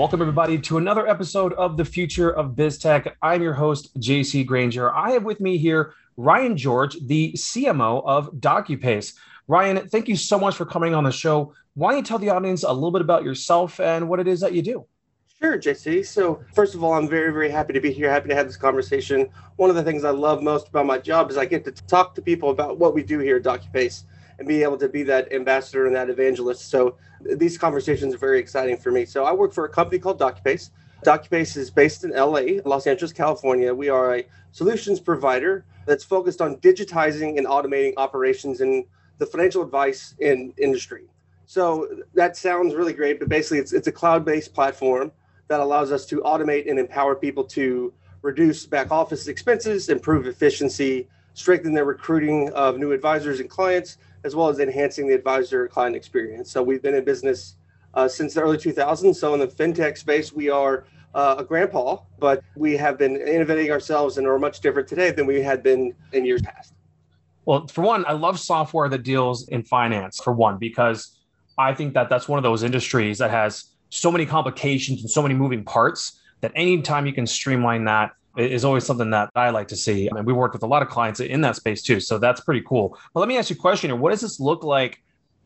Welcome, everybody, to another episode of the Future of BizTech. I'm your host, JC Granger. I have with me here Ryan George, the CMO of DocuPace. Ryan, thank you so much for coming on the show. Why don't you tell the audience a little bit about yourself and what it is that you do? Sure, JC. So, first of all, I'm very, very happy to be here, happy to have this conversation. One of the things I love most about my job is I get to talk to people about what we do here at DocuPace and be able to be that ambassador and that evangelist. So these conversations are very exciting for me. So I work for a company called DocuPace. DocuPace is based in LA, Los Angeles, California. We are a solutions provider that's focused on digitizing and automating operations in the financial advice in industry. So that sounds really great, but basically it's it's a cloud-based platform that allows us to automate and empower people to reduce back office expenses, improve efficiency, strengthen their recruiting of new advisors and clients, as well as enhancing the advisor client experience. So we've been in business uh, since the early 2000s. So in the fintech space, we are uh, a grandpa, but we have been innovating ourselves and are much different today than we had been in years past. Well, for one, I love software that deals in finance, for one, because I think that that's one of those industries that has so many complications and so many moving parts that anytime you can streamline that is always something that I like to see. I mean, we worked with a lot of clients in that space too, so that's pretty cool. But let me ask you a question here: What does this look like,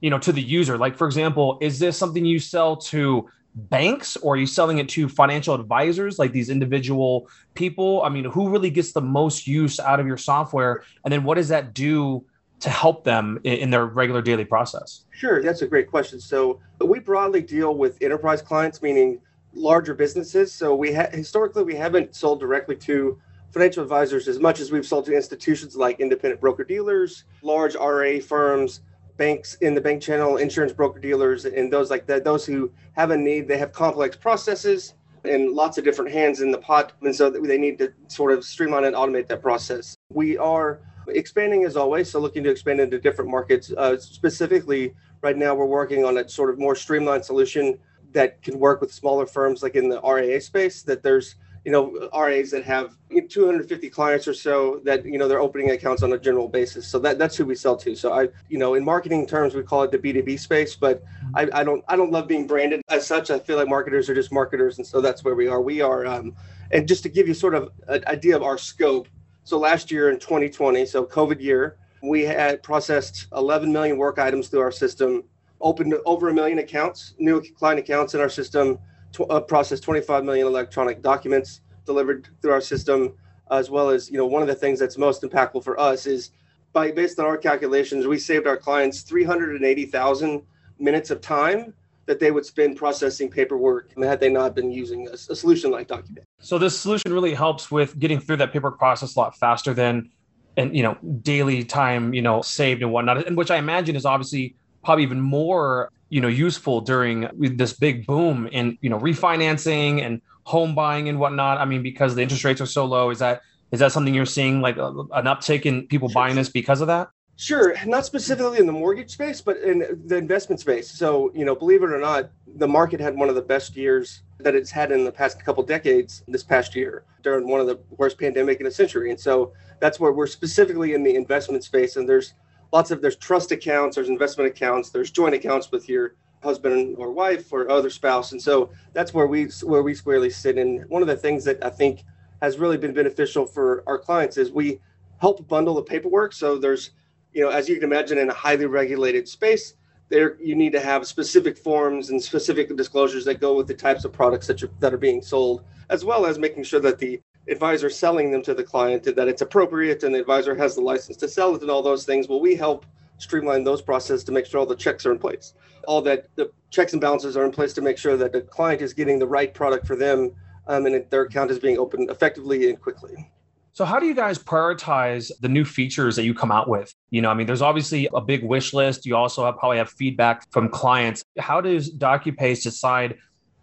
you know, to the user? Like, for example, is this something you sell to banks, or are you selling it to financial advisors, like these individual people? I mean, who really gets the most use out of your software, and then what does that do? To help them in their regular daily process? Sure, that's a great question. So, we broadly deal with enterprise clients, meaning larger businesses. So we ha- historically we haven't sold directly to financial advisors as much as we've sold to institutions like independent broker dealers, large RA firms, banks in the bank channel, insurance broker dealers, and those like that. Those who have a need, they have complex processes and lots of different hands in the pot, and so they need to sort of streamline and automate that process. We are expanding as always, so looking to expand into different markets. Uh, specifically, right now we're working on a sort of more streamlined solution that can work with smaller firms like in the RAA space that there's you know RAs that have 250 clients or so that you know they're opening accounts on a general basis. So that that's who we sell to. So I you know in marketing terms we call it the B2B space, but I, I don't I don't love being branded as such. I feel like marketers are just marketers, and so that's where we are. We are um, and just to give you sort of an idea of our scope. So last year in 2020, so COVID year, we had processed 11 million work items through our system opened over a million accounts, new client accounts in our system, tw- uh, processed 25 million electronic documents delivered through our system, as well as, you know, one of the things that's most impactful for us is by based on our calculations, we saved our clients 380,000 minutes of time that they would spend processing paperwork had they not been using a, a solution like Document. So this solution really helps with getting through that paperwork process a lot faster than and you know daily time you know saved and whatnot and which i imagine is obviously probably even more you know useful during this big boom in you know refinancing and home buying and whatnot i mean because the interest rates are so low is that is that something you're seeing like a, an uptick in people buying this because of that Sure, not specifically in the mortgage space, but in the investment space. So, you know, believe it or not, the market had one of the best years that it's had in the past couple decades this past year during one of the worst pandemic in a century. And so that's where we're specifically in the investment space. And there's lots of there's trust accounts, there's investment accounts, there's joint accounts with your husband or wife or other spouse, and so that's where we where we squarely sit. And one of the things that I think has really been beneficial for our clients is we help bundle the paperwork. So there's you know as you can imagine in a highly regulated space there you need to have specific forms and specific disclosures that go with the types of products that, you that are being sold as well as making sure that the advisor selling them to the client that it's appropriate and the advisor has the license to sell it and all those things. Well, we help streamline those processes to make sure all the checks are in place. All that the checks and balances are in place to make sure that the client is getting the right product for them um, and their account is being opened effectively and quickly. So how do you guys prioritize the new features that you come out with? You know, I mean, there's obviously a big wish list. You also have, probably have feedback from clients. How does DocuPace decide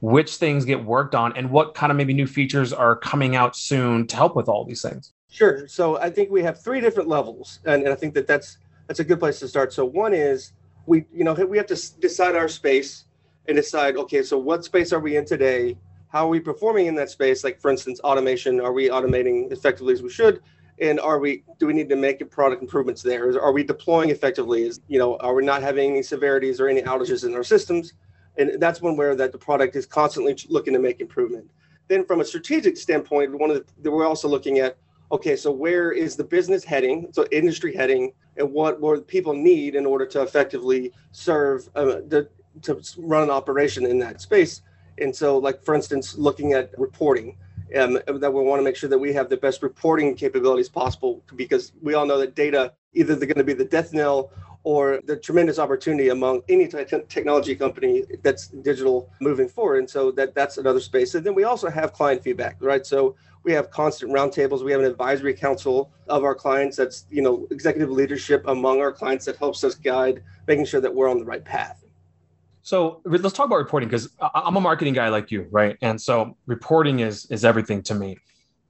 which things get worked on and what kind of maybe new features are coming out soon to help with all these things. Sure. So i think we have three different levels and, and i think that that's that's a good place to start. So one is we you know we have to decide our space and decide okay so what space are we in today? How are we performing in that space? Like for instance automation are we automating effectively as we should? And are we do we need to make product improvements there? Are we deploying effectively? Is you know are we not having any severities or any outages in our systems And that's one where that the product is constantly looking to make improvement. Then from a strategic standpoint, one of the we're also looking at okay, so where is the business heading? So industry heading, and what what people need in order to effectively serve uh, the, to run an operation in that space. And so, like for instance, looking at reporting, um, that we want to make sure that we have the best reporting capabilities possible because we all know that data either they're going to be the death knell or the tremendous opportunity among any technology company that's digital moving forward. And so that that's another space. And then we also have client feedback, right? So we have constant roundtables. We have an advisory council of our clients. That's you know executive leadership among our clients that helps us guide, making sure that we're on the right path. So let's talk about reporting because I'm a marketing guy like you, right? And so reporting is is everything to me.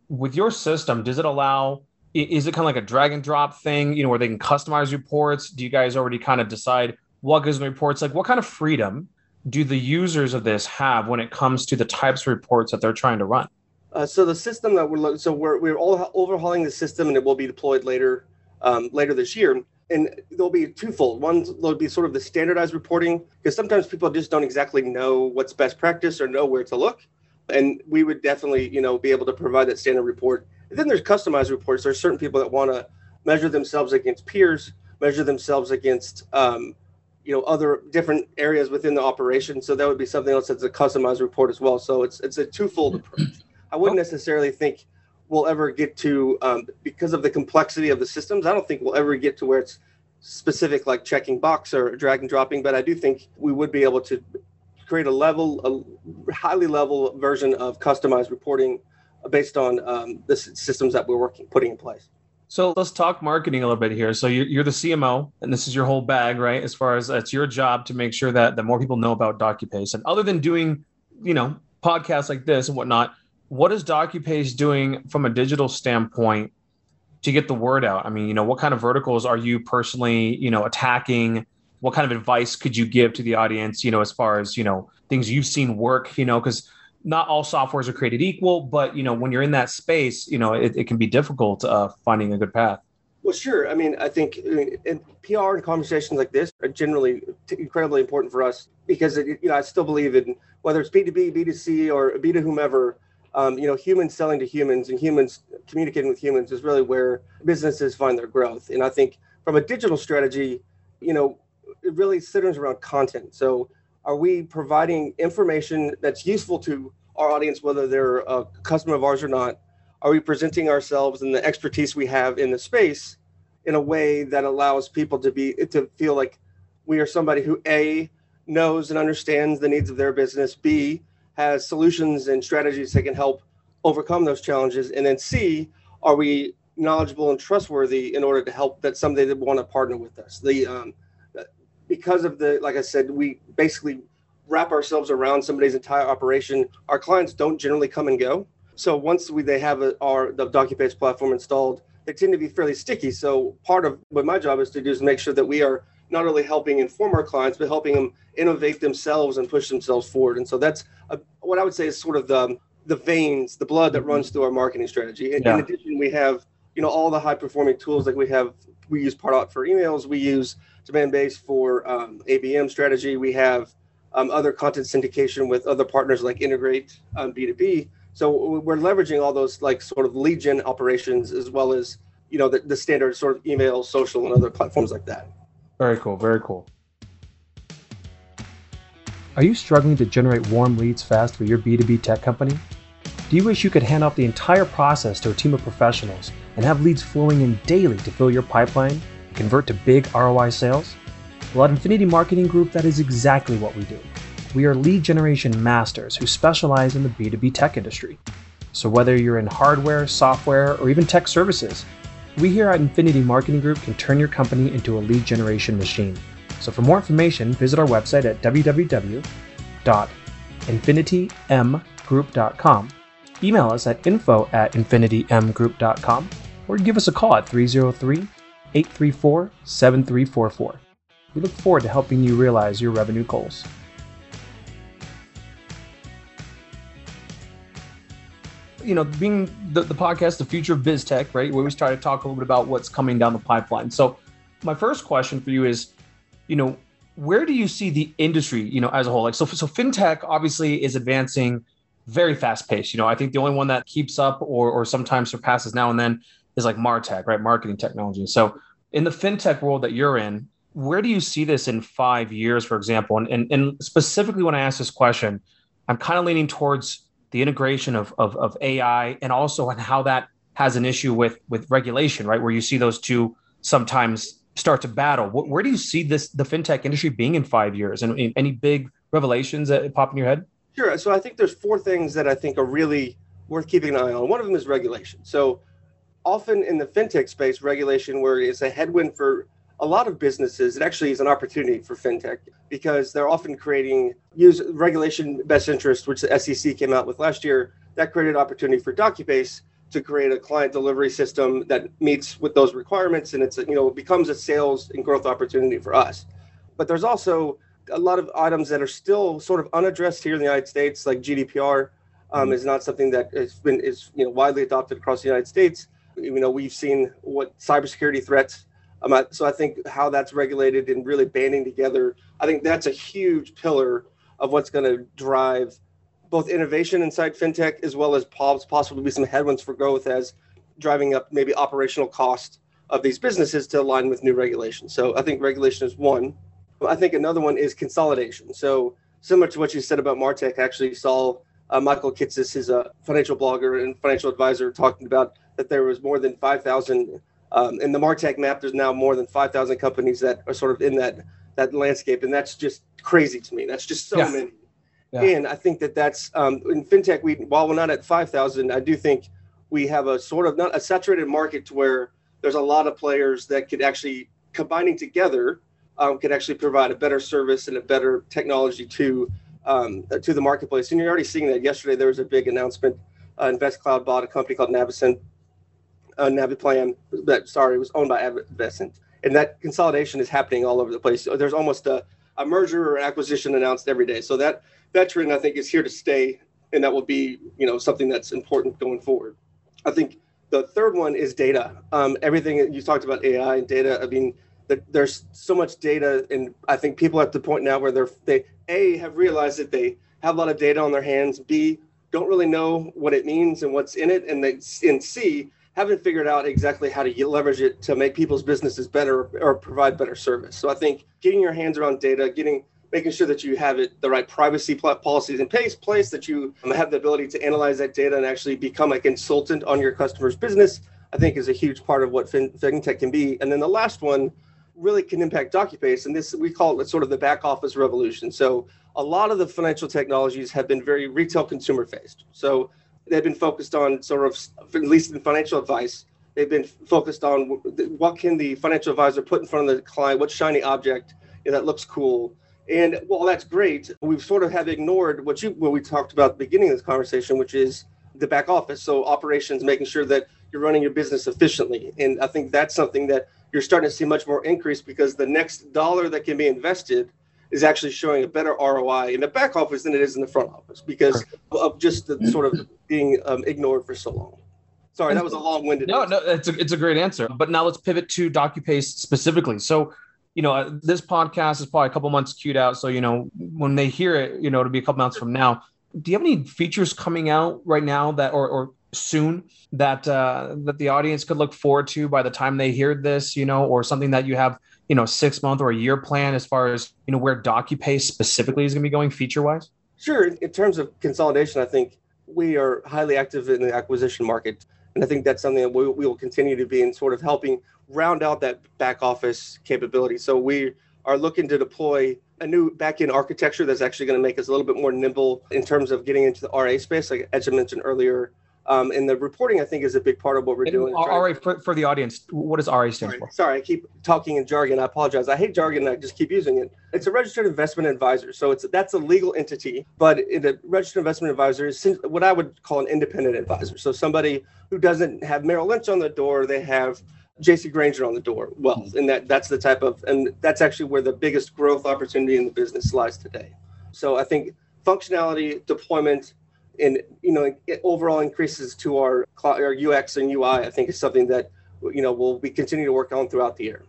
With your system, does it allow? Is it kind of like a drag and drop thing, you know, where they can customize reports? Do you guys already kind of decide what goes in the reports? Like, what kind of freedom do the users of this have when it comes to the types of reports that they're trying to run? Uh, so the system that we're so we're we're all overhauling the system, and it will be deployed later um, later this year and there'll be twofold. One, there'll be sort of the standardized reporting because sometimes people just don't exactly know what's best practice or know where to look, and we would definitely, you know, be able to provide that standard report. And then there's customized reports. There's certain people that want to measure themselves against peers, measure themselves against, um, you know, other different areas within the operation. So that would be something else that's a customized report as well. So it's it's a twofold approach. I wouldn't necessarily think we'll ever get to um, because of the complexity of the systems. I don't think we'll ever get to where it's specific like checking box or drag and dropping, but I do think we would be able to create a level, a highly level version of customized reporting based on um, the systems that we're working putting in place. So let's talk marketing a little bit here. So you're, you're the CMO, and this is your whole bag, right? As far as it's your job to make sure that that more people know about DocuPace. And other than doing, you know, podcasts like this and whatnot, what is DocuPace doing from a digital standpoint to get the word out? I mean, you know, what kind of verticals are you personally, you know, attacking? What kind of advice could you give to the audience, you know, as far as, you know, things you've seen work, you know, because not all softwares are created equal, but, you know, when you're in that space, you know, it, it can be difficult uh, finding a good path. Well, sure. I mean, I think mean, PR and conversations like this are generally t- incredibly important for us because, it, you know, I still believe in whether it's B2B, B2C, or B to whomever, um, you know, humans selling to humans and humans communicating with humans is really where businesses find their growth. And I think from a digital strategy, you know, it really centers around content. So, are we providing information that's useful to our audience, whether they're a customer of ours or not? Are we presenting ourselves and the expertise we have in the space in a way that allows people to be to feel like we are somebody who a knows and understands the needs of their business, b has solutions and strategies that can help overcome those challenges? And then C, are we knowledgeable and trustworthy in order to help that somebody that want to partner with us? The um, because of the like I said, we basically wrap ourselves around somebody's entire operation. Our clients don't generally come and go. So once we they have a, our the DocuPace platform installed, they tend to be fairly sticky. So part of what my job is to do is make sure that we are not only helping inform our clients, but helping them innovate themselves and push themselves forward. And so that's a, what I would say is sort of the the veins, the blood that mm-hmm. runs through our marketing strategy. In, yeah. in addition, we have you know all the high performing tools like we have. We use Pardot for emails. We use Demandbase for um, ABM strategy. We have um, other content syndication with other partners like Integrate um, B2B. So we're leveraging all those like sort of lead gen operations as well as you know the, the standard sort of email, social, and other platforms like that. Very cool. Very cool. Are you struggling to generate warm leads fast for your B2B tech company? Do you wish you could hand off the entire process to a team of professionals and have leads flowing in daily to fill your pipeline convert to big ROI sales? Well, at Infinity Marketing Group, that is exactly what we do. We are lead generation masters who specialize in the B2B tech industry. So, whether you're in hardware, software, or even tech services, we here at Infinity Marketing Group can turn your company into a lead generation machine. So for more information, visit our website at www.infinitymgroup.com, email us at info at infinitymgroup.com, or give us a call at 303 834 7344. We look forward to helping you realize your revenue goals. you know, being the, the podcast, the future of biz tech, right? Where we started to talk a little bit about what's coming down the pipeline. So, my first question for you is, you know, where do you see the industry, you know, as a whole? Like, so, so fintech obviously is advancing very fast paced. You know, I think the only one that keeps up or, or sometimes surpasses now and then is like Martech, right? Marketing technology. So, in the fintech world that you're in, where do you see this in five years, for example? And, and, and specifically, when I ask this question, I'm kind of leaning towards the integration of, of, of AI and also on how that has an issue with with regulation, right? Where you see those two sometimes start to battle. Where do you see this the fintech industry being in five years? And any big revelations that pop in your head? Sure. So I think there's four things that I think are really worth keeping an eye on. One of them is regulation. So often in the fintech space, regulation where it's a headwind for a lot of businesses, it actually is an opportunity for fintech because they're often creating use regulation best interest, which the SEC came out with last year. That created opportunity for DocuPace to create a client delivery system that meets with those requirements and it's you know it becomes a sales and growth opportunity for us but there's also a lot of items that are still sort of unaddressed here in the united states like gdpr um, mm-hmm. is not something that has been is you know widely adopted across the united states you know we've seen what cybersecurity threats um, so i think how that's regulated and really banding together i think that's a huge pillar of what's going to drive both innovation inside fintech as well as possibly be some headwinds for growth as driving up maybe operational cost of these businesses to align with new regulations. So I think regulation is one. I think another one is consolidation. So similar to what you said about Martech, I actually saw uh, Michael Kitces, his a financial blogger and financial advisor, talking about that there was more than 5,000 um, in the Martech map. There's now more than 5,000 companies that are sort of in that that landscape, and that's just crazy to me. That's just so yeah. many. Yeah. And I think that that's um, in fintech. We while we're not at five thousand, I do think we have a sort of not a saturated market to where there's a lot of players that could actually combining together um, could actually provide a better service and a better technology to um, to the marketplace. And you're already seeing that. Yesterday there was a big announcement. Uh, InvestCloud bought a company called Advicent, uh, Naviplan. That sorry, it was owned by Advicent, and that consolidation is happening all over the place. There's almost a, a merger or acquisition announced every day. So that veteran, I think, is here to stay, and that will be, you know, something that's important going forward. I think the third one is data. Um, everything you talked about AI and data. I mean, the, there's so much data, and I think people at the point now where they're they a have realized that they have a lot of data on their hands. B don't really know what it means and what's in it, and they and C haven't figured out exactly how to leverage it to make people's businesses better or provide better service. So I think getting your hands around data, getting making sure that you have it the right privacy policies in place, place that you um, have the ability to analyze that data and actually become a consultant on your customer's business, I think is a huge part of what fin- fintech can be. And then the last one really can impact DocuPace, and this we call it sort of the back office revolution. So a lot of the financial technologies have been very retail consumer faced. So they've been focused on sort of at least in financial advice they've been focused on what can the financial advisor put in front of the client what shiny object that looks cool and while that's great, we've sort of have ignored what you what we talked about at the beginning of this conversation, which is the back office. So operations, making sure that you're running your business efficiently. And I think that's something that you're starting to see much more increase because the next dollar that can be invested is actually showing a better ROI in the back office than it is in the front office because of just the sort of being um, ignored for so long. Sorry, that was a long-winded. No, answer. no, it's a it's a great answer. But now let's pivot to DocuPace specifically. So you know, uh, this podcast is probably a couple months queued out. So, you know, when they hear it, you know, it'll be a couple months from now. Do you have any features coming out right now that, or, or soon that, uh, that the audience could look forward to by the time they hear this, you know, or something that you have, you know, six month or a year plan as far as, you know, where DocuPace specifically is going to be going feature wise? Sure. In terms of consolidation, I think we are highly active in the acquisition market. And I think that's something that we, we will continue to be in sort of helping round out that back office capability. So we are looking to deploy a new backend architecture that's actually going to make us a little bit more nimble in terms of getting into the RA space, like Edge mentioned earlier. Um, and the reporting, I think, is a big part of what we're and doing. RA, for, for the audience, what does RA stand sorry, for? Sorry, I keep talking in jargon. I apologize. I hate jargon. I just keep using it. It's a registered investment advisor. So it's that's a legal entity, but a registered investment advisor is what I would call an independent advisor. So somebody who doesn't have Merrill Lynch on the door, they have JC Granger on the door well, hmm. and that that's the type of and that's actually where the biggest growth opportunity in the business lies today. So I think functionality, deployment, and you know it overall increases to our our UX and UI. I think is something that you know we'll be continuing to work on throughout the year.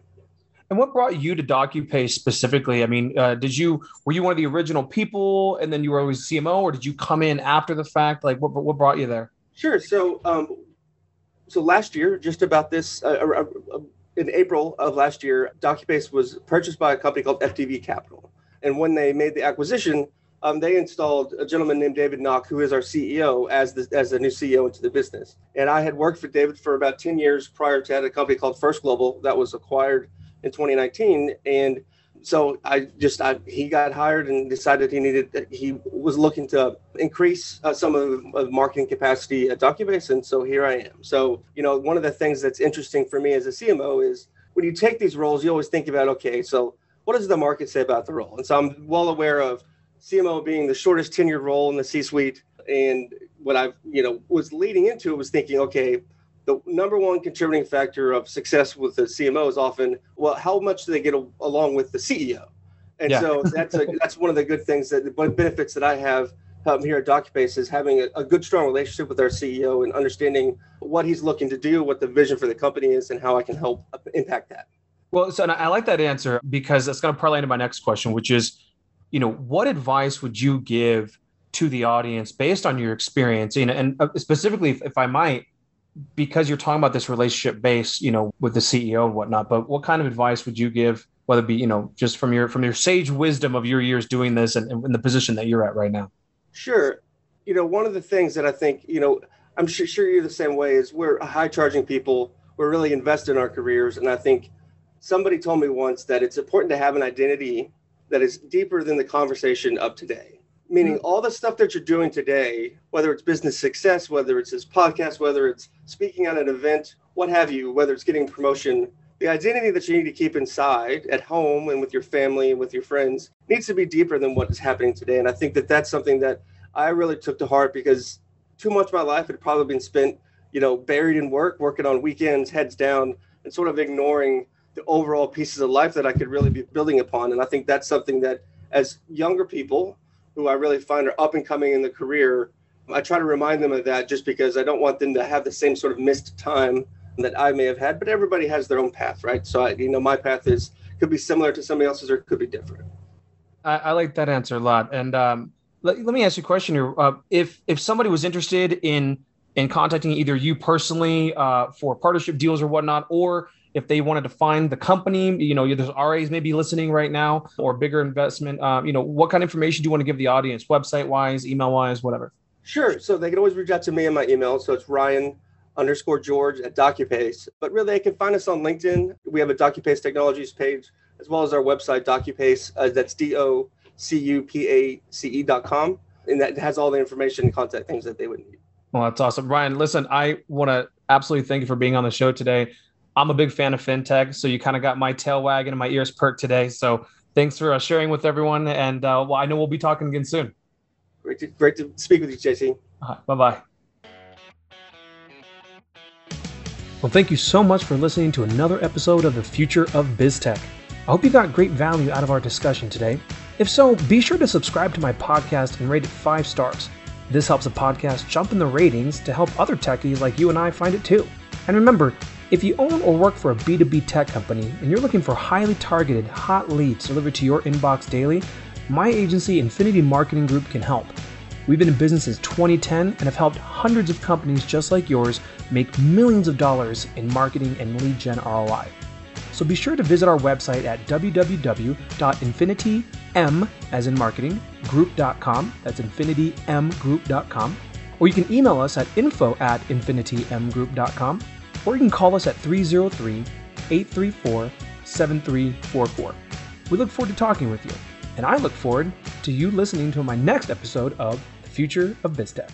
And what brought you to DocuPace specifically? I mean, uh, did you were you one of the original people, and then you were always CMO, or did you come in after the fact? Like, what what brought you there? Sure. So, um, so last year, just about this, uh, uh, uh in April of last year, DocuPace was purchased by a company called FTV Capital, and when they made the acquisition, um, they installed a gentleman named David Knoch, who is our CEO, as the as the new CEO into the business. And I had worked for David for about ten years prior to at a company called First Global that was acquired in 2019, and so I just I, he got hired and decided he needed he was looking to increase uh, some of, of marketing capacity at DocuPace, and so here I am. So you know one of the things that's interesting for me as a CMO is when you take these roles, you always think about okay, so what does the market say about the role? And so I'm well aware of CMO being the shortest tenured role in the C-suite, and what I've you know was leading into it was thinking okay the number one contributing factor of success with the CMO is often, well, how much do they get a, along with the CEO? And yeah. so that's a, that's one of the good things that the benefits that I have um, here at DocuPace is having a, a, good, strong relationship with our CEO and understanding what he's looking to do, what the vision for the company is, and how I can help impact that. Well, so I like that answer because that's going to parlay into my next question, which is, you know, what advice would you give to the audience based on your experience? You know, and uh, specifically, if, if I might, because you're talking about this relationship base, you know, with the CEO and whatnot, but what kind of advice would you give, whether it be, you know, just from your from your sage wisdom of your years doing this and, in the position that you're at right now? Sure. You know, one of the things that I think, you know, I'm sure, sure you're the same way is we're high charging people. We're really invested in our careers. And I think somebody told me once that it's important to have an identity that is deeper than the conversation of today meaning all the stuff that you're doing today, whether it's business success, whether it's this podcast, whether it's speaking at an event, what have you, whether it's getting promotion, the identity that you need to keep inside at home and with your family and with your friends needs to be deeper than what is happening today. And I think that that's something that I really took to heart because too much of my life had probably been spent, you know, buried in work, working on weekends, heads down, and sort of ignoring the overall pieces of life that I could really be building upon. And I think that's something that as younger people, who I really find are up and coming in the career, I try to remind them of that just because I don't want them to have the same sort of missed time that I may have had. But everybody has their own path, right? So I, you know, my path is could be similar to somebody else's or it could be different. I, I like that answer a lot. And um, let, let me ask you a question here. Uh, if if somebody was interested in in contacting either you personally uh, for partnership deals or whatnot, or if they wanted to find the company, you know, there's RAs maybe listening right now or bigger investment, um, you know, what kind of information do you want to give the audience, website wise, email wise, whatever? Sure. So they can always reach out to me in my email. So it's Ryan underscore George at DocuPace. But really, they can find us on LinkedIn. We have a DocuPace Technologies page, as well as our website, DocuPace. Uh, that's D O C U P A C E dot com. And that has all the information and contact things that they would need. Well, that's awesome. Ryan, listen, I want to absolutely thank you for being on the show today. I'm a big fan of fintech, so you kind of got my tail wagging and my ears perked today. So thanks for uh, sharing with everyone, and uh, well, I know we'll be talking again soon. Great to, great to speak with you, JC. Uh, bye bye. Well, thank you so much for listening to another episode of the Future of BizTech. I hope you got great value out of our discussion today. If so, be sure to subscribe to my podcast and rate it five stars. This helps the podcast jump in the ratings to help other techies like you and I find it too. And remember, if you own or work for a B2B tech company and you're looking for highly targeted, hot leads delivered to your inbox daily, my agency, Infinity Marketing Group, can help. We've been in business since 2010 and have helped hundreds of companies just like yours make millions of dollars in marketing and lead gen ROI. So be sure to visit our website at www.infinitym, as in marketing, group.com. That's infinitymgroup.com. Or you can email us at info at infinitymgroup.com or you can call us at 303 834 7344. We look forward to talking with you, and I look forward to you listening to my next episode of The Future of BizTech.